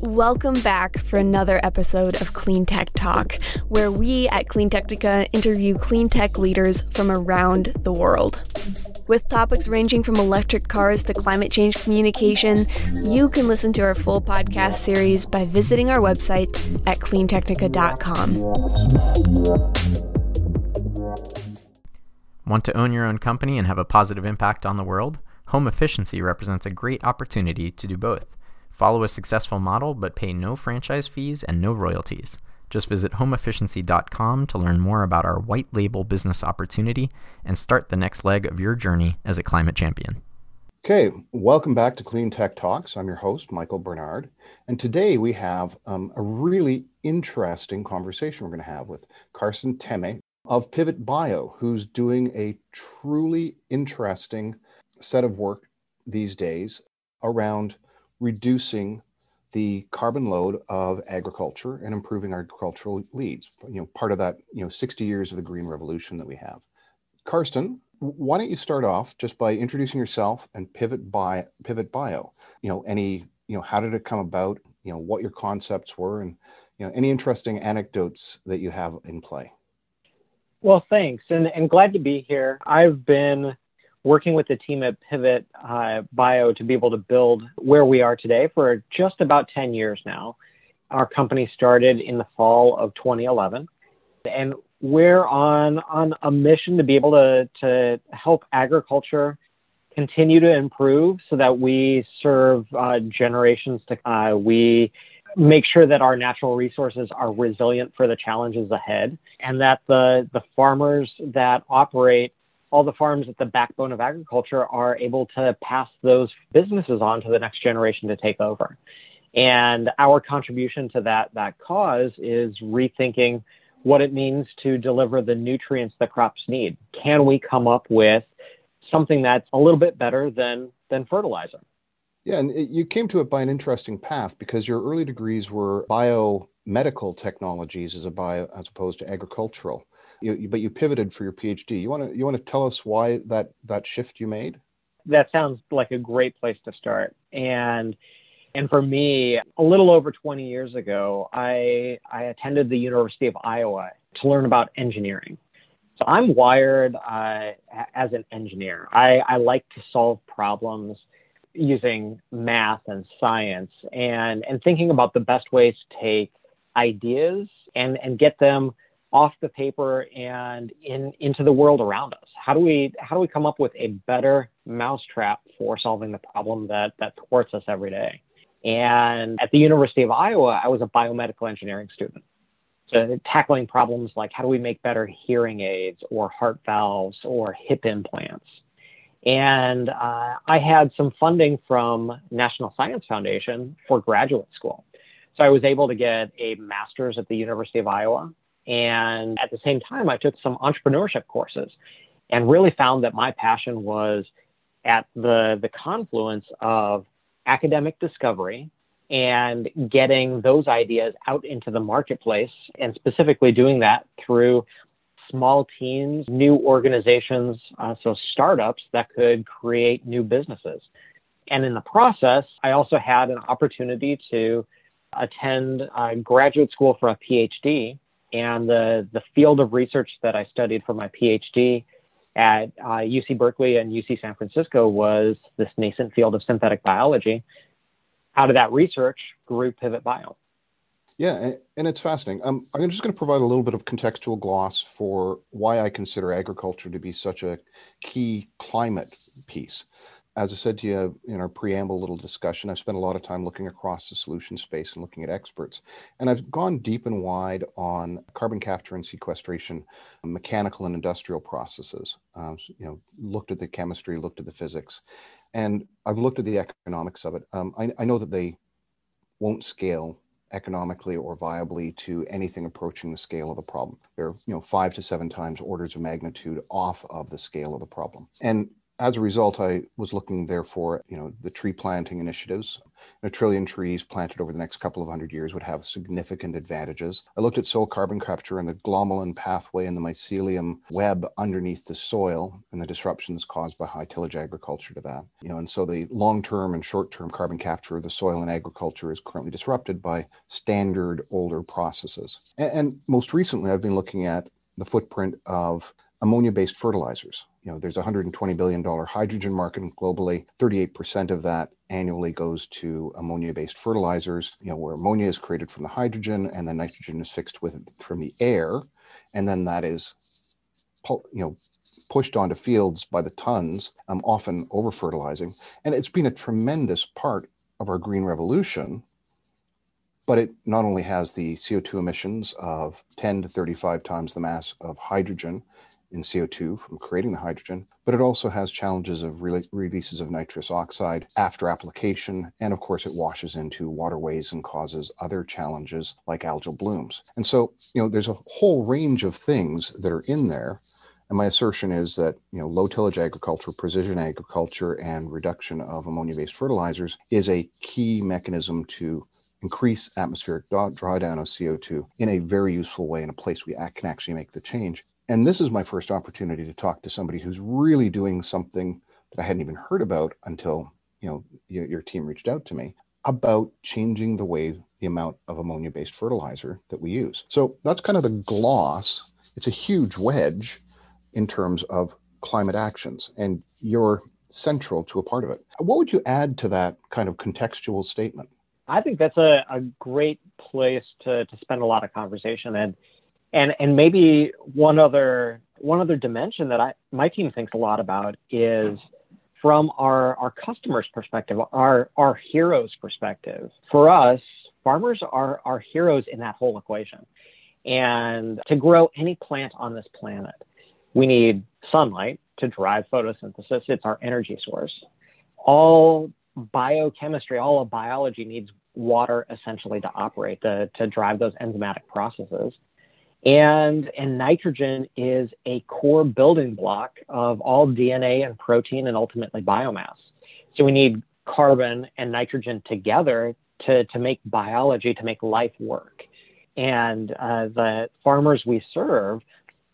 Welcome back for another episode of Clean Tech Talk, where we at Clean Technica interview clean tech leaders from around the world. With topics ranging from electric cars to climate change communication, you can listen to our full podcast series by visiting our website at cleantechnica.com. Want to own your own company and have a positive impact on the world? Home efficiency represents a great opportunity to do both. Follow a successful model but pay no franchise fees and no royalties. Just visit homeefficiency.com to learn more about our white label business opportunity and start the next leg of your journey as a climate champion. Okay, welcome back to Clean Tech Talks. I'm your host, Michael Barnard. And today we have um, a really interesting conversation we're going to have with Karsten Temme of Pivot Bio, who's doing a truly interesting set of work these days around reducing the carbon load of agriculture and improving agricultural leads. You know, part of that, you know, 60 years of the green revolution that we have. Karsten, why don't you start off just by introducing yourself and Pivot by Pivot Bio? You know, any, you know, how did it come about? You know, what your concepts were, and you know, any interesting anecdotes that you have in play. Well, thanks, and and glad to be here. I've been working with the team at Pivot uh, Bio to be able to build where we are today for just about 10 years now. Our company started in the fall of 2011, and we're on, on a mission to be able to, to help agriculture continue to improve so that we serve uh, generations to uh, we make sure that our natural resources are resilient for the challenges ahead and that the the farmers that operate all the farms at the backbone of agriculture are able to pass those businesses on to the next generation to take over. And our contribution to that, that cause is rethinking what it means to deliver the nutrients that crops need. Can we come up with something that's a little bit better than, than fertilizer? Yeah, and it, you came to it by an interesting path because your early degrees were biomedical technologies as a bio as opposed to agricultural. You, but you pivoted for your PhD. You want to you want to tell us why that that shift you made? That sounds like a great place to start. And and for me, a little over 20 years ago, I I attended the University of Iowa to learn about engineering. So I'm wired uh, as an engineer. I, I like to solve problems using math and science and, and thinking about the best ways to take ideas and, and get them off the paper and in into the world around us? How do we how do we come up with a better mousetrap for solving the problem that that thwarts us every day? And at the University of Iowa, I was a biomedical engineering student. So tackling problems like how do we make better hearing aids or heart valves or hip implants. And uh, I had some funding from National Science Foundation for graduate school. So I was able to get a master's at the University of Iowa and at the same time, I took some entrepreneurship courses and really found that my passion was at the, the confluence of academic discovery and getting those ideas out into the marketplace, and specifically doing that through small teams, new organizations, uh, so startups that could create new businesses. And in the process, I also had an opportunity to attend uh, graduate school for a PhD and the, the field of research that I studied for my PhD at uh, UC Berkeley and UC San Francisco was this nascent field of synthetic biology. Out of that research grew Pivot Bio. Yeah, and it's fascinating. Um, I'm just going to provide a little bit of contextual gloss for why I consider agriculture to be such a key climate piece as I said to you in our preamble little discussion, I've spent a lot of time looking across the solution space and looking at experts. And I've gone deep and wide on carbon capture and sequestration, mechanical and industrial processes. Um, you know, looked at the chemistry, looked at the physics, and I've looked at the economics of it. Um, I, I know that they won't scale economically or viably to anything approaching the scale of the problem. They're you know five to seven times orders of magnitude off of the scale of the problem. And as a result, I was looking therefore, you know, the tree planting initiatives. A trillion trees planted over the next couple of hundred years would have significant advantages. I looked at soil carbon capture and the glomalin pathway and the mycelium web underneath the soil and the disruptions caused by high tillage agriculture to that. You know, and so the long-term and short-term carbon capture of the soil in agriculture is currently disrupted by standard older processes. And, and most recently, I've been looking at the footprint of ammonia-based fertilizers you know, there's a $120 billion hydrogen market globally. 38% of that annually goes to ammonia-based fertilizers, you know, where ammonia is created from the hydrogen and then nitrogen is fixed with from the air. And then that is, you know, pushed onto fields by the tons, um, often over fertilizing. And it's been a tremendous part of our green revolution. But it not only has the CO2 emissions of 10 to 35 times the mass of hydrogen, in CO2 from creating the hydrogen, but it also has challenges of re- releases of nitrous oxide after application. And of course, it washes into waterways and causes other challenges like algal blooms. And so, you know, there's a whole range of things that are in there. And my assertion is that, you know, low tillage agriculture, precision agriculture, and reduction of ammonia based fertilizers is a key mechanism to increase atmospheric drawdown of CO2 in a very useful way in a place we can actually make the change and this is my first opportunity to talk to somebody who's really doing something that I hadn't even heard about until you know your, your team reached out to me about changing the way the amount of ammonia based fertilizer that we use. So that's kind of the gloss. It's a huge wedge in terms of climate actions, and you're central to a part of it. What would you add to that kind of contextual statement? I think that's a, a great place to, to spend a lot of conversation. And and and maybe one other one other dimension that I my team thinks a lot about is from our our customers' perspective, our our heroes' perspective. For us, farmers are our heroes in that whole equation. And to grow any plant on this planet, we need sunlight to drive photosynthesis. It's our energy source. All biochemistry, all of biology needs water essentially to operate, to, to drive those enzymatic processes. And, and nitrogen is a core building block of all DNA and protein and ultimately biomass. So we need carbon and nitrogen together to, to make biology, to make life work. And uh, the farmers we serve,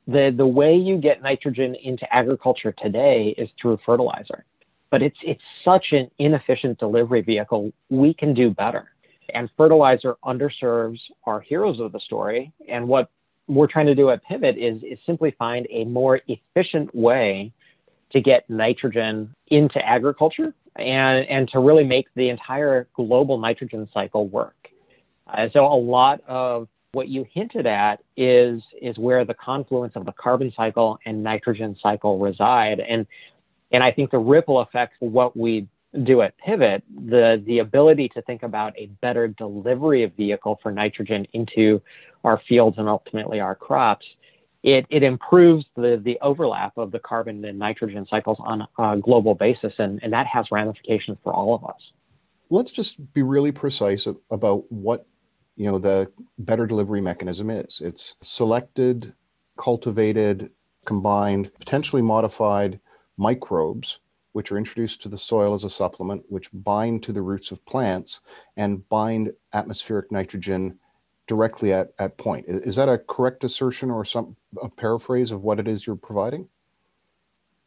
the, the way you get nitrogen into agriculture today is through fertilizer. But it's, it's such an inefficient delivery vehicle. We can do better. And fertilizer underserves our heroes of the story. And what we're trying to do at Pivot is, is simply find a more efficient way to get nitrogen into agriculture and, and to really make the entire global nitrogen cycle work. Uh, so a lot of what you hinted at is is where the confluence of the carbon cycle and nitrogen cycle reside and and I think the ripple effects of what we do at Pivot, the the ability to think about a better delivery of vehicle for nitrogen into our fields and ultimately our crops, it, it improves the, the overlap of the carbon and nitrogen cycles on a global basis, and, and that has ramifications for all of us. Let's just be really precise about what you know the better delivery mechanism is. It's selected, cultivated, combined, potentially modified microbes which are introduced to the soil as a supplement, which bind to the roots of plants and bind atmospheric nitrogen directly at, at point. Is that a correct assertion or some a paraphrase of what it is you're providing?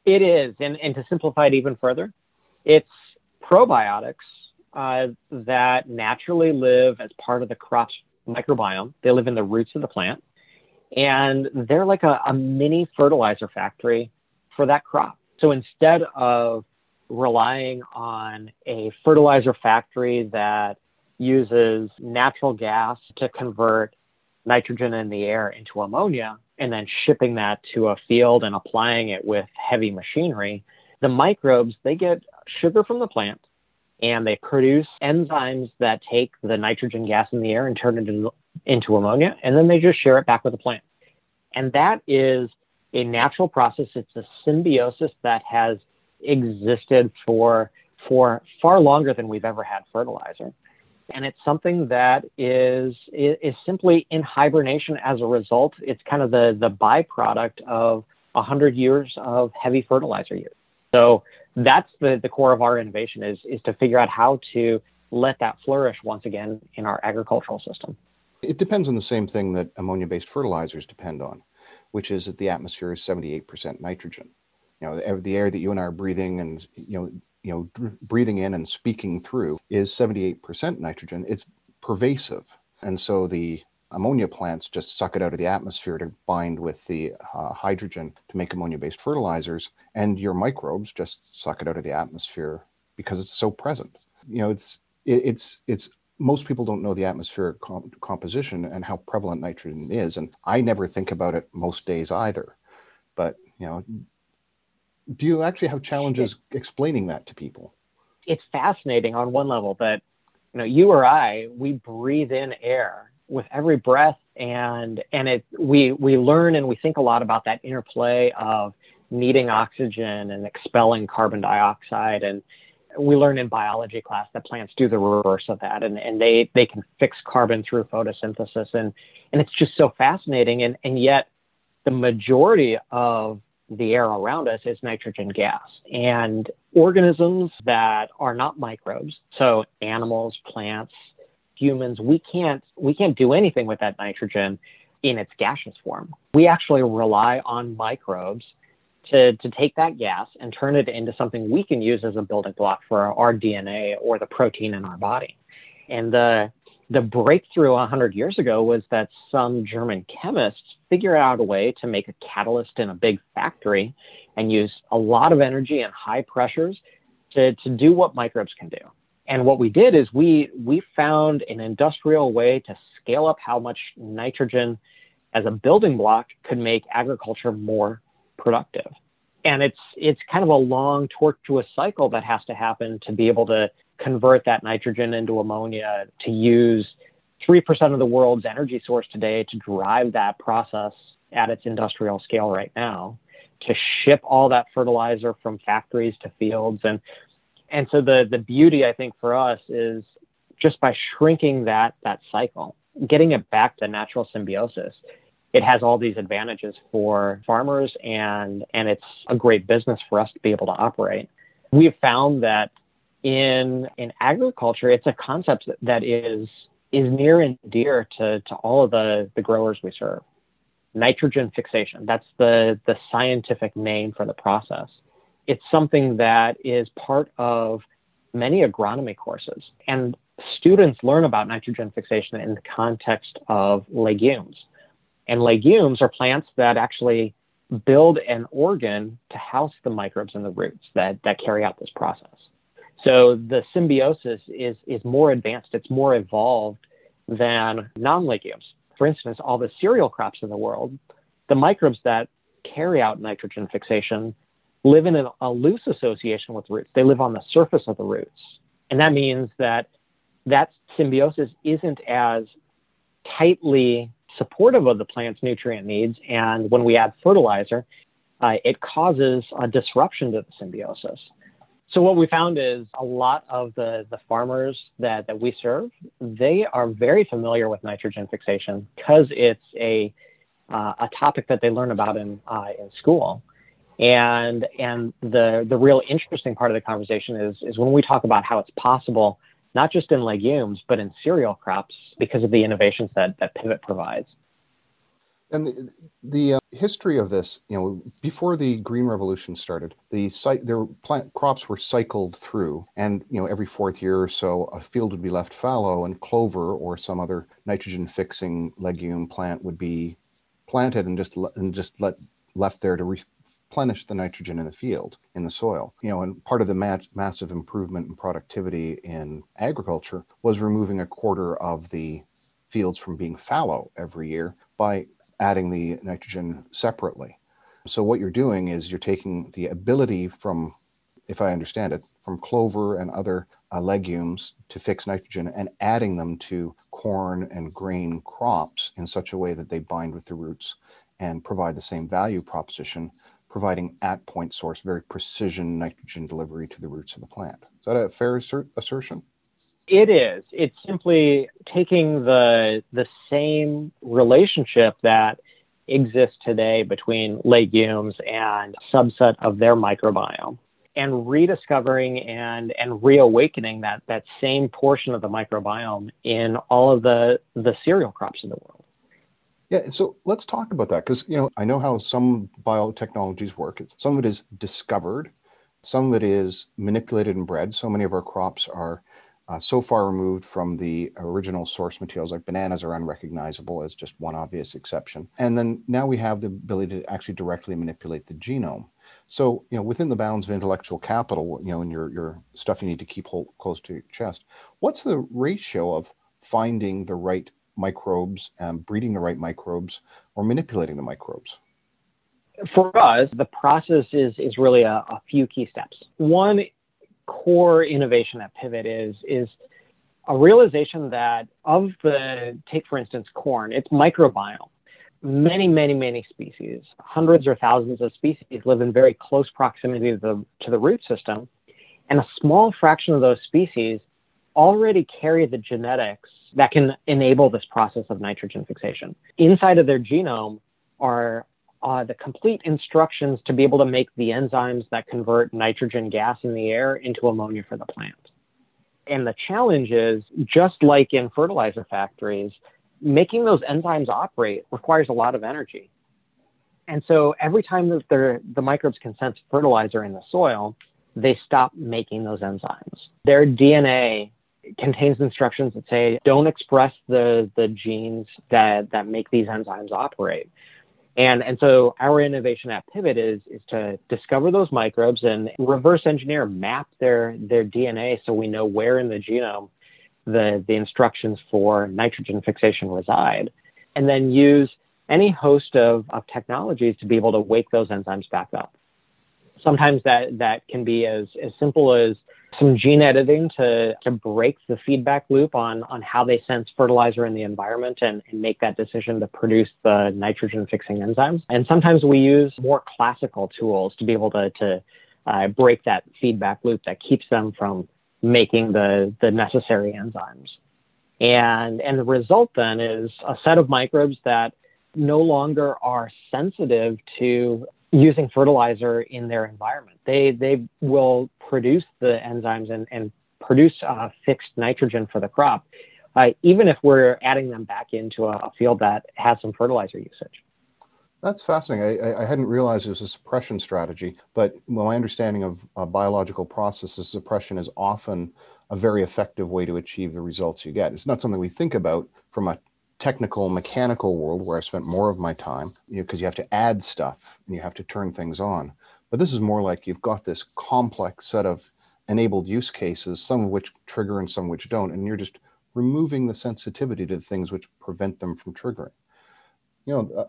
It is, and, and to simplify it even further, it's probiotics uh, that naturally live as part of the crop's microbiome. They live in the roots of the plant, and they're like a, a mini fertilizer factory for that crop. So instead of relying on a fertilizer factory that uses natural gas to convert nitrogen in the air into ammonia and then shipping that to a field and applying it with heavy machinery, the microbes, they get sugar from the plant and they produce enzymes that take the nitrogen gas in the air and turn it into, into ammonia, and then they just share it back with the plant. And that is a natural process. It's a symbiosis that has existed for, for far longer than we've ever had fertilizer and it's something that is is simply in hibernation as a result. It's kind of the the byproduct of hundred years of heavy fertilizer use. So that's the, the core of our innovation is, is to figure out how to let that flourish once again in our agricultural system. It depends on the same thing that ammonia based fertilizers depend on, which is that the atmosphere is 78% nitrogen. You know, the air that you and I are breathing and, you know, you know, breathing in and speaking through is 78% nitrogen. It's pervasive. And so the ammonia plants just suck it out of the atmosphere to bind with the uh, hydrogen to make ammonia based fertilizers. And your microbes just suck it out of the atmosphere because it's so present. You know, it's, it, it's, it's, most people don't know the atmospheric composition and how prevalent nitrogen is. And I never think about it most days either. But, you know, do you actually have challenges explaining that to people? It's fascinating on one level that, you know, you or I, we breathe in air with every breath and and it we we learn and we think a lot about that interplay of needing oxygen and expelling carbon dioxide. And we learn in biology class that plants do the reverse of that and, and they they can fix carbon through photosynthesis. And and it's just so fascinating. And and yet the majority of the air around us is nitrogen gas and organisms that are not microbes so animals plants humans, we can't we can't do anything with that nitrogen in its gaseous form. We actually rely on microbes to, to take that gas and turn it into something we can use as a building block for our DNA or the protein in our body. And the the breakthrough 100 years ago was that some German chemists figured out a way to make a catalyst in a big factory and use a lot of energy and high pressures to, to do what microbes can do. And what we did is we we found an industrial way to scale up how much nitrogen as a building block could make agriculture more productive. And it's it's kind of a long tortuous cycle that has to happen to be able to convert that nitrogen into ammonia to use 3% of the world's energy source today to drive that process at its industrial scale right now to ship all that fertilizer from factories to fields and and so the the beauty I think for us is just by shrinking that that cycle, getting it back to natural symbiosis, it has all these advantages for farmers and and it's a great business for us to be able to operate. We've found that in in agriculture, it's a concept that is is near and dear to, to all of the, the growers we serve. Nitrogen fixation, that's the, the scientific name for the process it's something that is part of many agronomy courses. And students learn about nitrogen fixation in the context of legumes. And legumes are plants that actually build an organ to house the microbes in the roots that, that carry out this process. So the symbiosis is, is more advanced, it's more evolved than non legumes. For instance, all the cereal crops in the world, the microbes that carry out nitrogen fixation live in a, a loose association with roots. They live on the surface of the roots. And that means that that symbiosis isn't as tightly supportive of the plant's nutrient needs. And when we add fertilizer, uh, it causes a disruption to the symbiosis. So what we found is a lot of the, the farmers that, that we serve, they are very familiar with nitrogen fixation because it's a, uh, a topic that they learn about in, uh, in school. And and the the real interesting part of the conversation is is when we talk about how it's possible, not just in legumes but in cereal crops, because of the innovations that that Pivot provides. And the, the uh, history of this, you know, before the Green Revolution started, the site their plant crops were cycled through, and you know, every fourth year or so, a field would be left fallow, and clover or some other nitrogen-fixing legume plant would be planted and just and just let left there to re- replenish the nitrogen in the field, in the soil. You know, and part of the ma- massive improvement in productivity in agriculture was removing a quarter of the fields from being fallow every year by adding the nitrogen separately. So what you're doing is you're taking the ability from if I understand it, from clover and other uh, legumes to fix nitrogen and adding them to corn and grain crops in such a way that they bind with the roots and provide the same value proposition providing at point source, very precision nitrogen delivery to the roots of the plant. Is that a fair assert- assertion? It is. It's simply taking the the same relationship that exists today between legumes and subset of their microbiome and rediscovering and and reawakening that that same portion of the microbiome in all of the the cereal crops in the world. Yeah, so let's talk about that because you know I know how some biotechnologies work. Some of it is discovered, some of it is manipulated and bred. So many of our crops are uh, so far removed from the original source materials, like bananas are unrecognizable as just one obvious exception. And then now we have the ability to actually directly manipulate the genome. So, you know, within the bounds of intellectual capital, you know, and your, your stuff you need to keep hold, close to your chest, what's the ratio of finding the right microbes, and breeding the right microbes, or manipulating the microbes? For us, the process is, is really a, a few key steps. One core innovation at Pivot is is a realization that of the take for instance corn, its microbiome. Many, many, many species, hundreds or thousands of species, live in very close proximity to the to the root system, and a small fraction of those species already carry the genetics that can enable this process of nitrogen fixation. Inside of their genome are uh, the complete instructions to be able to make the enzymes that convert nitrogen gas in the air into ammonia for the plant. And the challenge is just like in fertilizer factories, making those enzymes operate requires a lot of energy. And so every time that the microbes can sense fertilizer in the soil, they stop making those enzymes. Their DNA contains instructions that say don't express the, the genes that, that make these enzymes operate. And, and so our innovation at Pivot is, is to discover those microbes and reverse engineer, map their, their DNA so we know where in the genome the, the instructions for nitrogen fixation reside, and then use any host of, of technologies to be able to wake those enzymes back up. Sometimes that, that can be as, as simple as some gene editing to, to break the feedback loop on, on how they sense fertilizer in the environment and, and make that decision to produce the nitrogen fixing enzymes. And sometimes we use more classical tools to be able to, to uh, break that feedback loop that keeps them from making the, the necessary enzymes. And, and the result then is a set of microbes that no longer are sensitive to using fertilizer in their environment. They they will produce the enzymes and, and produce uh, fixed nitrogen for the crop, uh, even if we're adding them back into a, a, field that has some fertilizer usage. That's fascinating. I, I, hadn't realized it was a suppression strategy, but my understanding of uh, biological processes, suppression is often a very effective way to achieve the results you get. It's not something we think about from a technical mechanical world where I spent more of my time, you know, because you have to add stuff and you have to turn things on. But this is more like you've got this complex set of enabled use cases, some of which trigger and some which don't, and you're just removing the sensitivity to the things which prevent them from triggering. You know, uh,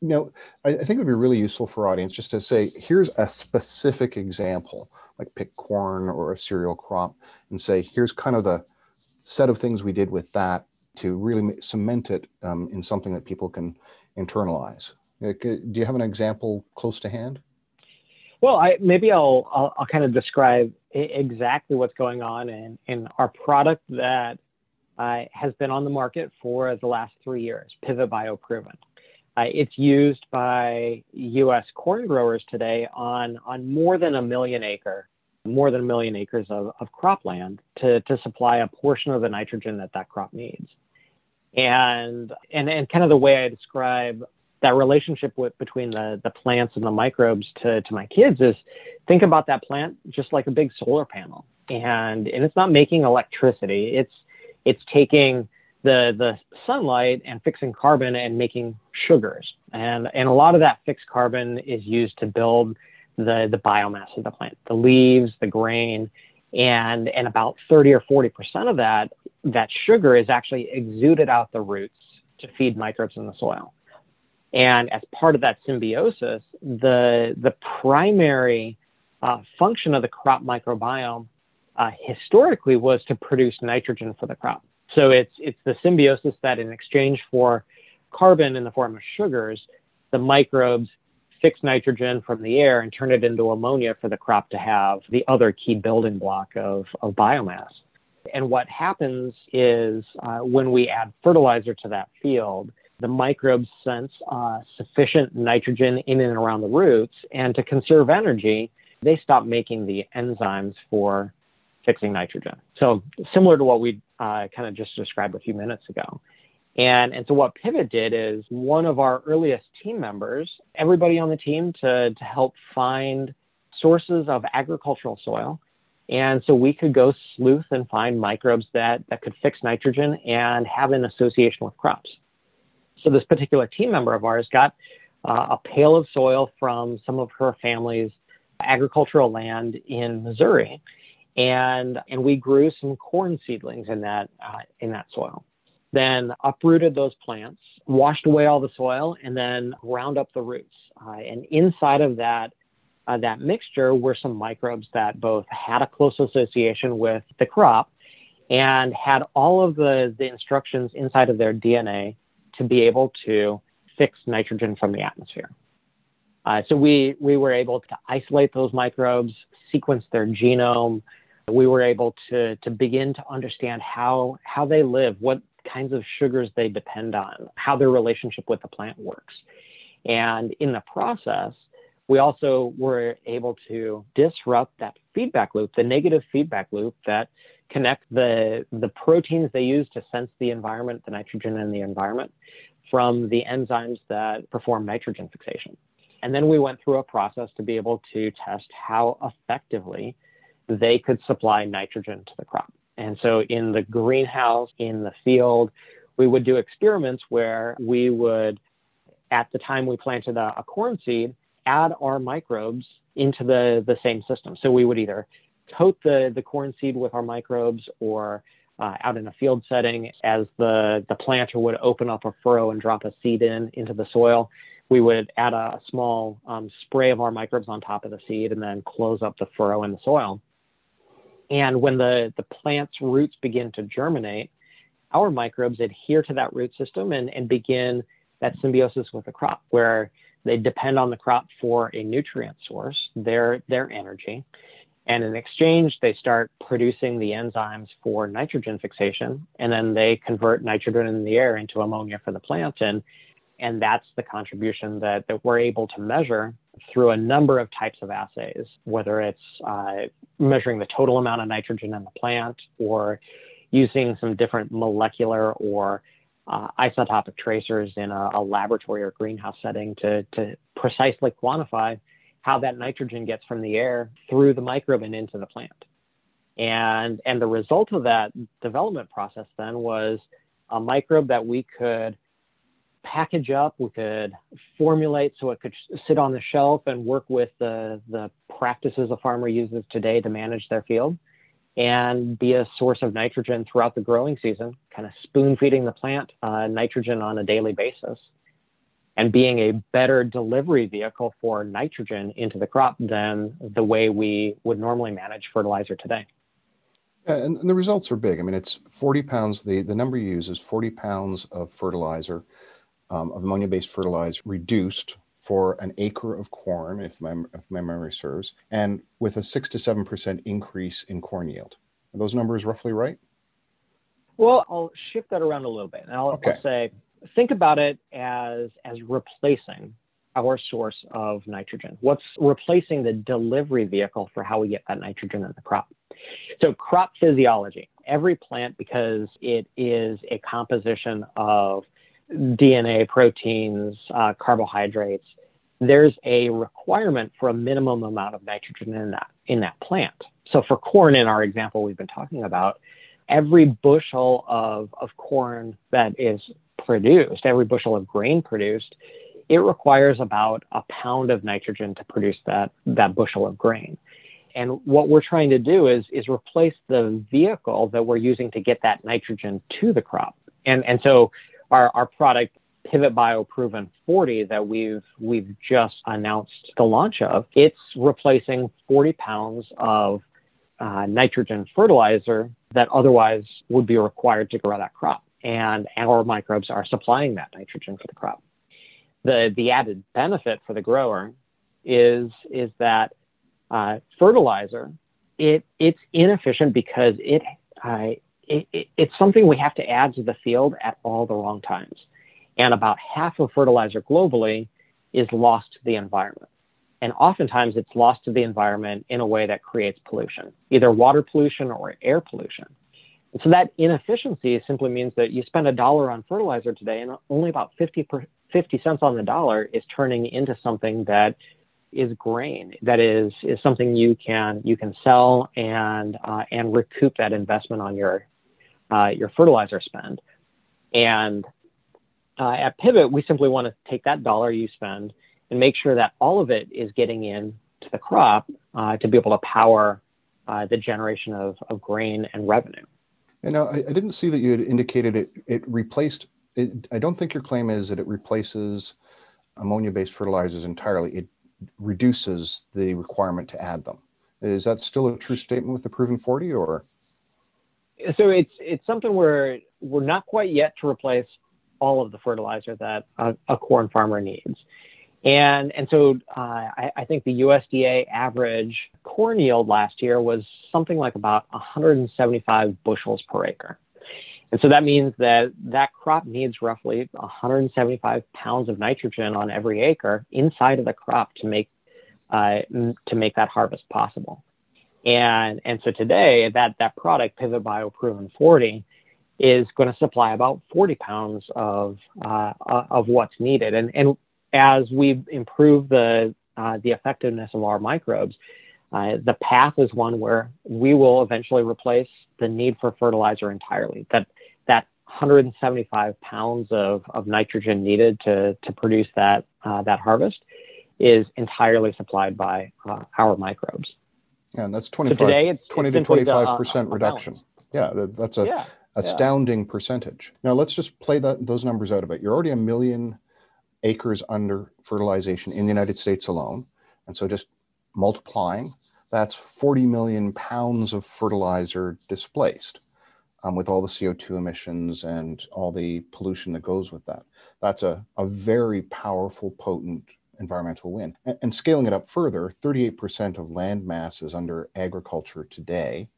you know, I, I think it would be really useful for audience just to say, here's a specific example, like pick corn or a cereal crop, and say, here's kind of the set of things we did with that to really cement it um, in something that people can internalize. Uh, do you have an example close to hand? Well, I, maybe I'll, I'll, I'll kind of describe exactly what's going on in, in our product that uh, has been on the market for the last three years, Pivot Proven. Uh, it's used by U.S. corn growers today on, on more than a million acre, more than a million acres of, of cropland to, to supply a portion of the nitrogen that that crop needs and and and kind of the way I describe that relationship with between the the plants and the microbes to to my kids is think about that plant just like a big solar panel. And and it's not making electricity. It's it's taking the the sunlight and fixing carbon and making sugars. And and a lot of that fixed carbon is used to build the the biomass of the plant the leaves the grain. And and about 30 or 40 percent of that that sugar is actually exuded out the roots to feed microbes in the soil. And as part of that symbiosis, the, the primary uh, function of the crop microbiome uh, historically was to produce nitrogen for the crop. So it's, it's the symbiosis that, in exchange for carbon in the form of sugars, the microbes fix nitrogen from the air and turn it into ammonia for the crop to have the other key building block of, of biomass. And what happens is uh, when we add fertilizer to that field, the microbes sense uh, sufficient nitrogen in and around the roots. And to conserve energy, they stop making the enzymes for fixing nitrogen. So similar to what we uh, kind of just described a few minutes ago. And, and so what Pivot did is one of our earliest team members, everybody on the team to, to help find sources of agricultural soil. And so we could go sleuth and find microbes that, that could fix nitrogen and have an association with crops. So this particular team member of ours got uh, a pail of soil from some of her family's agricultural land in Missouri, and and we grew some corn seedlings in that uh, in that soil. Then uprooted those plants, washed away all the soil, and then ground up the roots. Uh, and inside of that uh, that mixture were some microbes that both had a close association with the crop and had all of the, the instructions inside of their DNA to be able to fix nitrogen from the atmosphere. Uh, so we, we were able to isolate those microbes, sequence their genome. We were able to, to begin to understand how, how they live, what kinds of sugars they depend on, how their relationship with the plant works. And in the process, we also were able to disrupt that feedback loop, the negative feedback loop that connect the, the proteins they use to sense the environment, the nitrogen in the environment, from the enzymes that perform nitrogen fixation. And then we went through a process to be able to test how effectively they could supply nitrogen to the crop. And so in the greenhouse, in the field, we would do experiments where we would, at the time we planted a, a corn seed, add our microbes into the, the same system. So we would either coat the, the corn seed with our microbes or uh, out in a field setting as the, the planter would open up a furrow and drop a seed in into the soil. We would add a small um, spray of our microbes on top of the seed and then close up the furrow in the soil. And when the, the plant's roots begin to germinate, our microbes adhere to that root system and, and begin that symbiosis with the crop where they depend on the crop for a nutrient source, their, their energy. And in exchange, they start producing the enzymes for nitrogen fixation, and then they convert nitrogen in the air into ammonia for the plant. And, and that's the contribution that, that we're able to measure through a number of types of assays, whether it's uh, measuring the total amount of nitrogen in the plant or using some different molecular or uh, isotopic tracers in a, a, laboratory or greenhouse setting to, to precisely quantify how that nitrogen gets from the air through the microbe and into the plant. And, and the result of that development process then was a microbe that we could package up, we could formulate so it could sit on the shelf and work with the, the practices a farmer uses today to manage their field and be a source of nitrogen throughout the growing season, kind of spoon feeding the plant uh, nitrogen on a daily basis and being a better delivery vehicle for nitrogen into the crop than the way we would normally manage fertilizer today. Yeah, and, and the results are big. I mean, it's 40 pounds, the, the number you use is 40 pounds of fertilizer, um, of ammonia based fertilizer reduced for an acre of corn, if my, if my memory serves, and with a 6 to 7% increase in corn yield. Are those numbers roughly right? Well, I'll shift that around a little bit. And I'll, okay. I'll say think about it as as replacing our source of nitrogen. What's replacing the delivery vehicle for how we get that nitrogen in the crop? So, crop physiology. Every plant, because it is a composition of DNA, proteins, uh, carbohydrates, there's a requirement for a minimum amount of nitrogen in that in that plant. So, for corn, in our example we've been talking about, every bushel of, of corn that is produced, every bushel of grain produced, it requires about a pound of nitrogen to produce that, that bushel of grain. And what we're trying to do is, is replace the vehicle that we're using to get that nitrogen to the crop. And, and so our, our product, Pivot Bio Proven 40, that we've, we've just announced the launch of, it's replacing 40 pounds of uh, nitrogen fertilizer that otherwise would be required to grow that crop and our microbes are supplying that nitrogen for the crop. The, the added benefit for the grower is, is that uh, fertilizer, it, it's inefficient because it, uh, it, it, it's something we have to add to the field at all the wrong times. And about half of fertilizer globally is lost to the environment. And oftentimes it's lost to the environment in a way that creates pollution, either water pollution or air pollution. And so that inefficiency simply means that you spend a dollar on fertilizer today and only about 50, per, 50 cents on the dollar is turning into something that is grain that is is something you can you can sell and uh, and recoup that investment on your uh, your fertilizer spend and uh, at pivot we simply want to take that dollar you spend and make sure that all of it is getting in to the crop uh, to be able to power uh, the generation of, of grain and revenue and now I, I didn't see that you had indicated it it replaced it, I don't think your claim is that it replaces ammonia based fertilizers entirely. It reduces the requirement to add them. Is that still a true statement with the proven 40 or? So it's it's something where we're not quite yet to replace all of the fertilizer that a, a corn farmer needs. And, and so uh, I, I, think the USDA average corn yield last year was something like about 175 bushels per acre. And so that means that that crop needs roughly 175 pounds of nitrogen on every acre inside of the crop to make uh, to make that harvest possible. And and so today that that product Pivot Bio Proven 40 is going to supply about 40 pounds of uh, of what's needed. And and as we improve the uh, the effectiveness of our microbes, uh, the path is one where we will eventually replace the need for fertilizer entirely. That that 175 pounds of, of nitrogen needed to, to produce that uh, that harvest is entirely supplied by uh, our microbes. Yeah, and that's 25, so today it's, 20 it's to 25 percent reduction. Yeah, that, that's a yeah, astounding yeah. percentage. Now let's just play that those numbers out a bit. You're already a million acres under fertilization in the United States alone, and so just multiplying, that's 40 million pounds of fertilizer displaced um, with all the CO2 emissions and all the pollution that goes with that. That's a, a very powerful, potent environmental win. And, scaling it up further, 38% of land mass is under agriculture today.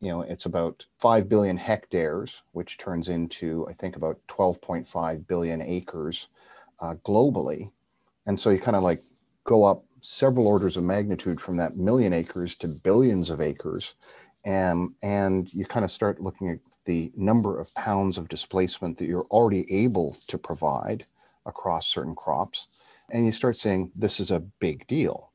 You know, it's about 5 billion hectares, which turns into, I think, about 12.5 billion acres uh, globally. And so you kind of like go up several orders of magnitude from that million acres to billions of acres and, and you kind of start looking at the number of pounds of displacement that you're already able to provide across certain crops. And you start saying, this is a big deal.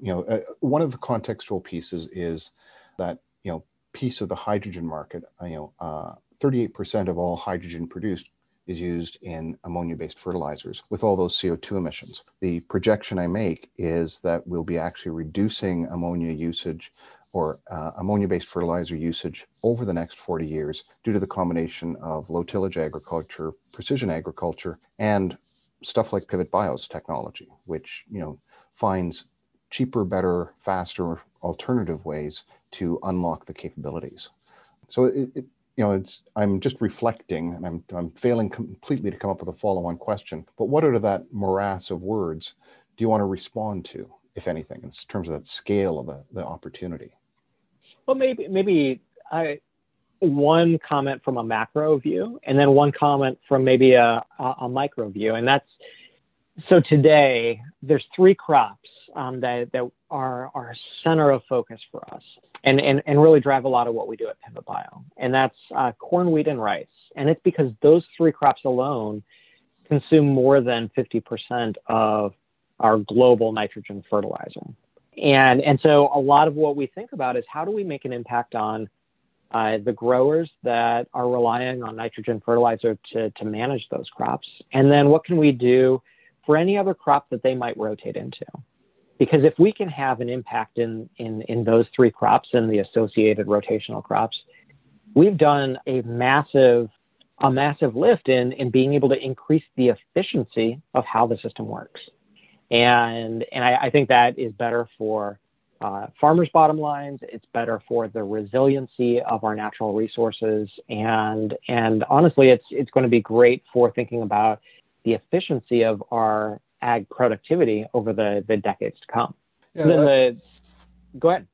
You know, uh, one of the contextual pieces is that, you know, piece of the hydrogen market, uh, you know, uh, 38% of all hydrogen produced is used in ammonia based fertilizers with all those CO2 emissions. The projection I make is that we'll be actually reducing ammonia usage or uh, ammonia based fertilizer usage over the next 40 years due to the combination of low tillage agriculture, precision agriculture, and stuff like Pivot Bio's technology, which you know finds cheaper, better, faster alternative ways to unlock the capabilities. So it, it you know, it's, I'm just reflecting and I'm, I'm failing completely to come up with a follow on question. But what out of that morass of words do you want to respond to, if anything, in terms of that scale of the, the opportunity? Well, maybe, maybe I, one comment from a macro view and then one comment from maybe a, a, a micro view. And that's so today there's three crops um, that, that are our center of focus for us and, and, and really drive a lot of what we do at Pivot Bio. And that's uh, corn, wheat, and rice. And it's because those three crops alone consume more than 50% of our global nitrogen fertilizer. And, and so a lot of what we think about is how do we make an impact on uh, the growers that are relying on nitrogen fertilizer to, to manage those crops? And then what can we do for any other crop that they might rotate into? Because if we can have an impact in, in, in those three crops and the associated rotational crops, we've done a massive a massive lift in, in being able to increase the efficiency of how the system works. And, and I, I think that is better for uh, farmers' bottom lines. It's better for the resiliency of our natural resources, and and honestly, it's it's going to be great for thinking about the efficiency of our ag productivity over the, the decades to come. Yeah, the, go ahead.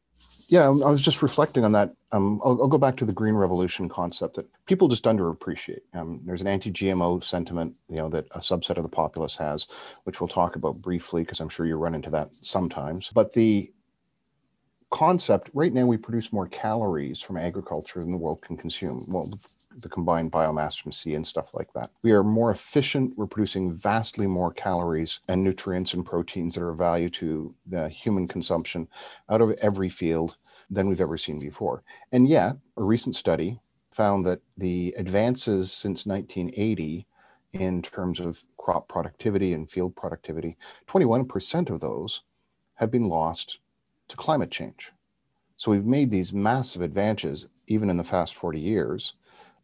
Yeah, I was just reflecting on that. Um, I'll, I'll, go back to the green revolution concept that people just underappreciate. Um, there's an anti-GMO sentiment, you know, that a subset of the populace has, which we'll talk about briefly because I'm sure you run into that sometimes. But the concept right now we produce more calories from agriculture than the world can consume. Well the combined biomass from sea and stuff like that. We are more efficient. We're producing vastly more calories and nutrients and proteins that are of value to the human consumption out of every field than we've ever seen before. And yet a recent study found that the advances since 1980 in terms of crop productivity and field productivity 21% of those have been lost to climate change. So we've made these massive advances even in the past 40 years,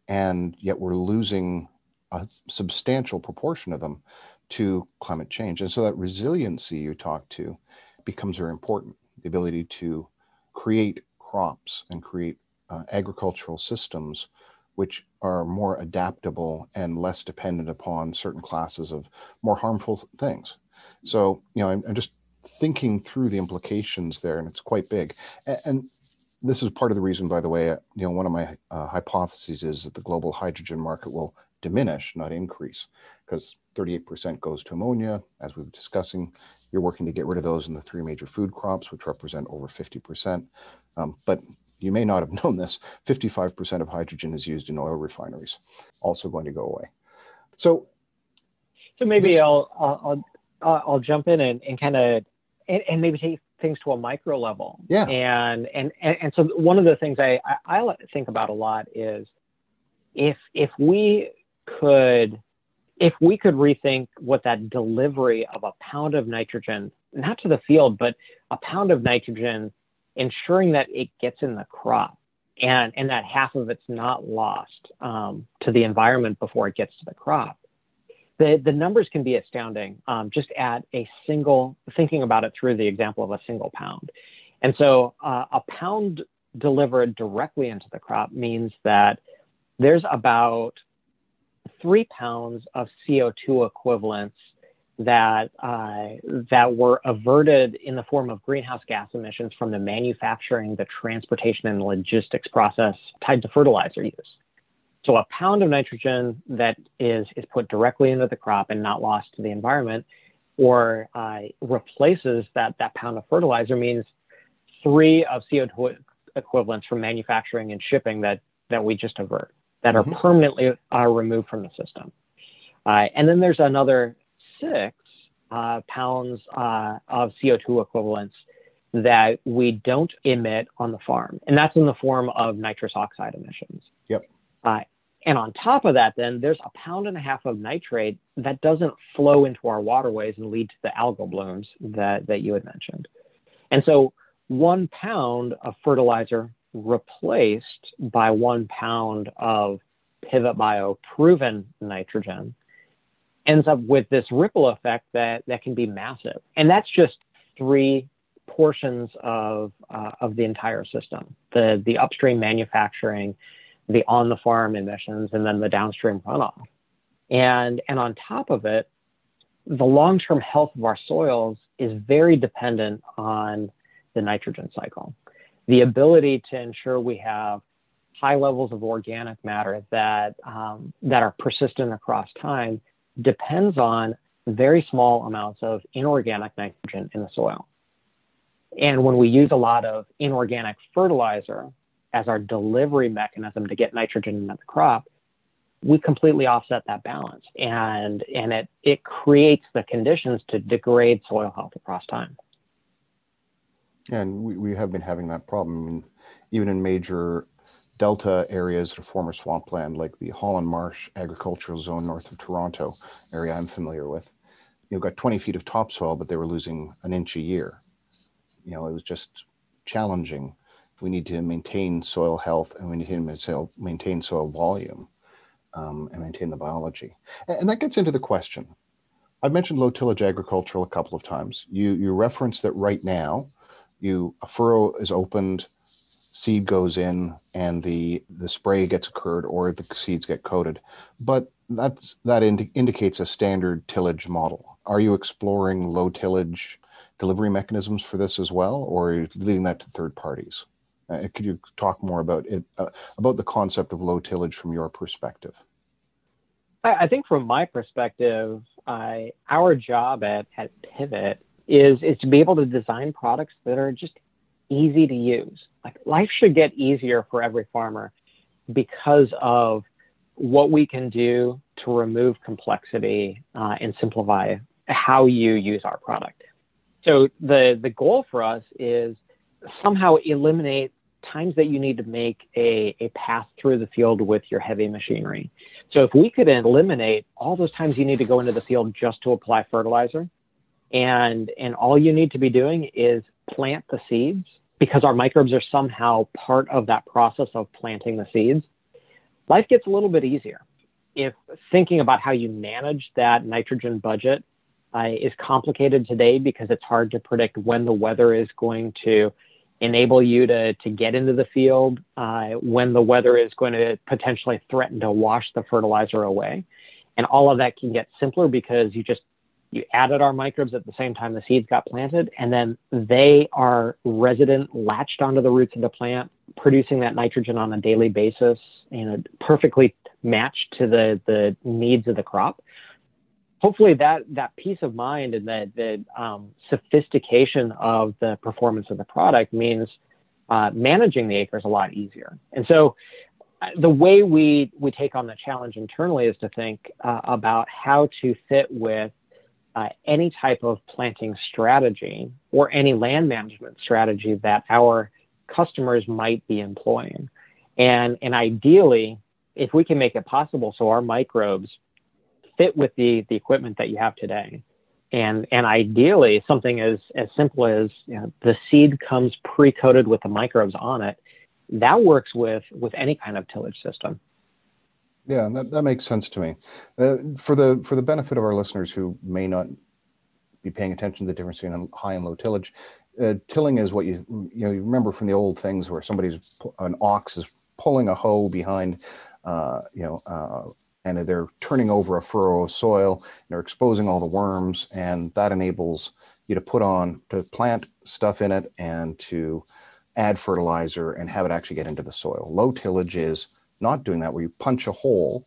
and yet we're losing a substantial proportion of them to climate change. And so that resiliency you talk to becomes very important. The ability to create crops and create uh, agricultural systems which are more adaptable and less dependent upon certain classes of more harmful things. So, you know, I'm, I'm just thinking through the implications there, and it's quite big. And, and this is part of the reason, by the way, uh, you know, one of my uh, hypotheses is that the global hydrogen market will diminish, not increase, because 38% goes to ammonia. As we were discussing, you're working to get rid of those in the three major food crops, which represent over 50%. Um, but you may not have known this 55% of hydrogen is used in oil refineries, also going to go away. So, so maybe this, I'll, I'll, I'll, I'll jump in and, and kind of and, and maybe take things to a micro level. Yeah. And and and, and so one of the things I, I, I think about a lot is if if we could if we could rethink what that delivery of a pound of nitrogen, not to the field, but a pound of nitrogen, ensuring that it gets in the crop and, and that half of it's not lost um, to the environment before it gets to the crop the, the numbers can be astounding um, just at a single, thinking about it through the example of a single pound. And so uh, a pound delivered directly into the crop means that there's about three pounds of CO2 equivalents that uh, that were averted in the form of greenhouse gas emissions from the manufacturing, the transportation, and logistics process tied to fertilizer use. So a pound of nitrogen that is, is put directly into the crop and not lost to the environment or uh, replaces that, that pound of fertilizer means three of CO2 equivalents from manufacturing and shipping that, that we just avert, that mm-hmm. are permanently uh, removed from the system. Uh, and then there's another six uh, pounds uh, of CO2 equivalents that we don't emit on the farm. And that's in the form of nitrous oxide emissions. Yep. Uh, and on top of that, then there's a pound and a half of nitrate that doesn't flow into our waterways and lead to the algal blooms that, that you had mentioned. And so one pound of fertilizer replaced by one pound of Pivot Bio proven nitrogen ends up with this ripple effect that, that can be massive. And that's just three portions of, uh, of the entire system the, the upstream manufacturing, the on the farm emissions and then the downstream runoff. And, and on top of it, the long term health of our soils is very dependent on the nitrogen cycle. The ability to ensure we have high levels of organic matter that, um, that are persistent across time depends on very small amounts of inorganic nitrogen in the soil. And when we use a lot of inorganic fertilizer, as our delivery mechanism to get nitrogen into the crop, we completely offset that balance and and it it creates the conditions to degrade soil health across time. And we, we have been having that problem even in major delta areas or former swampland like the Holland Marsh agricultural zone north of Toronto area I'm familiar with. You've got 20 feet of topsoil, but they were losing an inch a year. You know, it was just challenging we need to maintain soil health and we need to maintain soil volume um, and maintain the biology. And that gets into the question. I've mentioned low tillage agricultural a couple of times. You you reference that right now, you a furrow is opened, seed goes in, and the the spray gets occurred or the seeds get coated. But that's that indi- indicates a standard tillage model. Are you exploring low tillage delivery mechanisms for this as well, or are you leaving that to third parties? Uh, could you talk more about it, uh, about the concept of low tillage from your perspective? I, think from my perspective, I, our job at, at Pivot is is to be able to design products that are just easy to use. Like life should get easier for every farmer because of what we can do to remove complexity uh, and simplify how you use our product. So the the goal for us is somehow eliminate times that you need to make a, a pass through the field with your heavy machinery. So if we could eliminate all those times you need to go into the field just to apply fertilizer, and and all you need to be doing is plant the seeds because our microbes are somehow part of that process of planting the seeds, life gets a little bit easier. If thinking about how you manage that nitrogen budget uh, is complicated today because it's hard to predict when the weather is going to enable you to, to get into the field, uh, when the weather is going to potentially threaten to wash the fertilizer away. And all of that can get simpler because you just you added our microbes at the same time the seeds got planted, and then they are resident, latched onto the roots of the plant, producing that nitrogen on a daily basis, you know, perfectly matched to the the needs of the crop. Hopefully, that that peace of mind and that the um, sophistication of the performance of the product means uh, managing the acres a lot easier. And so, uh, the way we we take on the challenge internally is to think uh, about how to fit with uh, any type of planting strategy or any land management strategy that our customers might be employing. And, and ideally, if we can make it possible so our microbes fit with the, the equipment that you have today, and, and ideally something as, as simple as you know, the seed comes pre-coated with the microbes on it, that works with, with any kind of tillage system. Yeah, that, that makes sense to me. Uh, for the for the benefit of our listeners who may not be paying attention to the difference between high and low tillage, uh, tilling is what you you know you remember from the old things where somebody's an ox is pulling a hoe behind, uh, you know, uh, and they're turning over a furrow of soil. they're exposing all the worms, and that enables you to put on to plant stuff in it and to add fertilizer and have it actually get into the soil. Low tillage is not doing that, where you punch a hole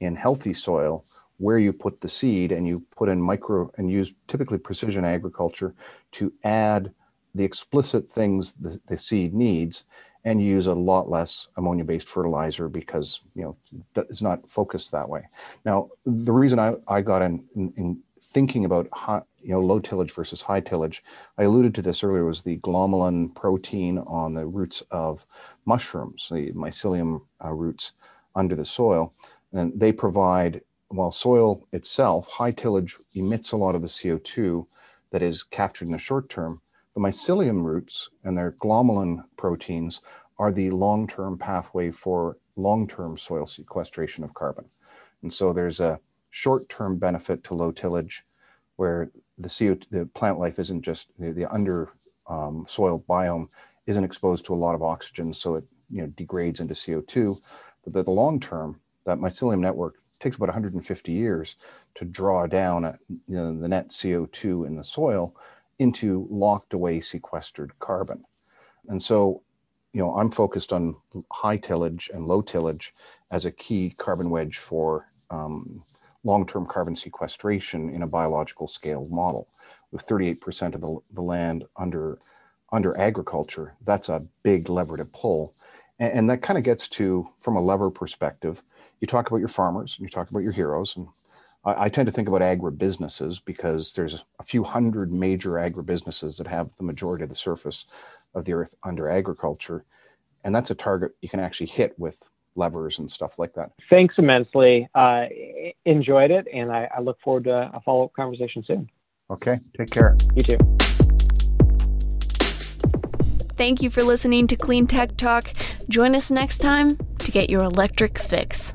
in healthy soil where you put the seed and you put in micro and use typically precision agriculture to add the explicit things the, the seed needs and you use a lot less ammonia based fertilizer because you know it's not focused that way. Now the reason i, I got in, in, in thinking about high, you know low tillage versus high tillage i alluded to this earlier was the glomalin protein on the roots of mushrooms the mycelium uh, roots under the soil. And they provide while soil itself high tillage emits a lot of the co2 that is captured in the short term the mycelium roots and their glomalin proteins are the long-term pathway for long-term soil sequestration of carbon and so there's a short-term benefit to low tillage, where the CO the plant life isn't just the, the under um, soil biome isn't exposed to a lot of oxygen, so it you know degrades into CO2. But the long term, that mycelium network takes about 150 years to draw down a, you know, the net CO2 in the soil into locked away sequestered carbon. And so, you know, I'm focused on high tillage and low tillage as a key carbon wedge for um, long-term carbon sequestration in a biological scale model. With 38% of the, the land under under agriculture, that's a big lever to pull. And, and that kind of gets to, from a lever perspective, you talk about your farmers, and you talk about your heroes, and I, I tend to think about agribusinesses because there's a few hundred major agribusinesses that have the majority of the surface of the earth under agriculture. And that's a target you can actually hit with levers and stuff like that. Thanks immensely. Uh, enjoyed it, and I, I look forward to a follow up conversation soon. Okay, take care. You too. Thank you for listening to Clean Tech Talk. Join us next time to get your electric fix.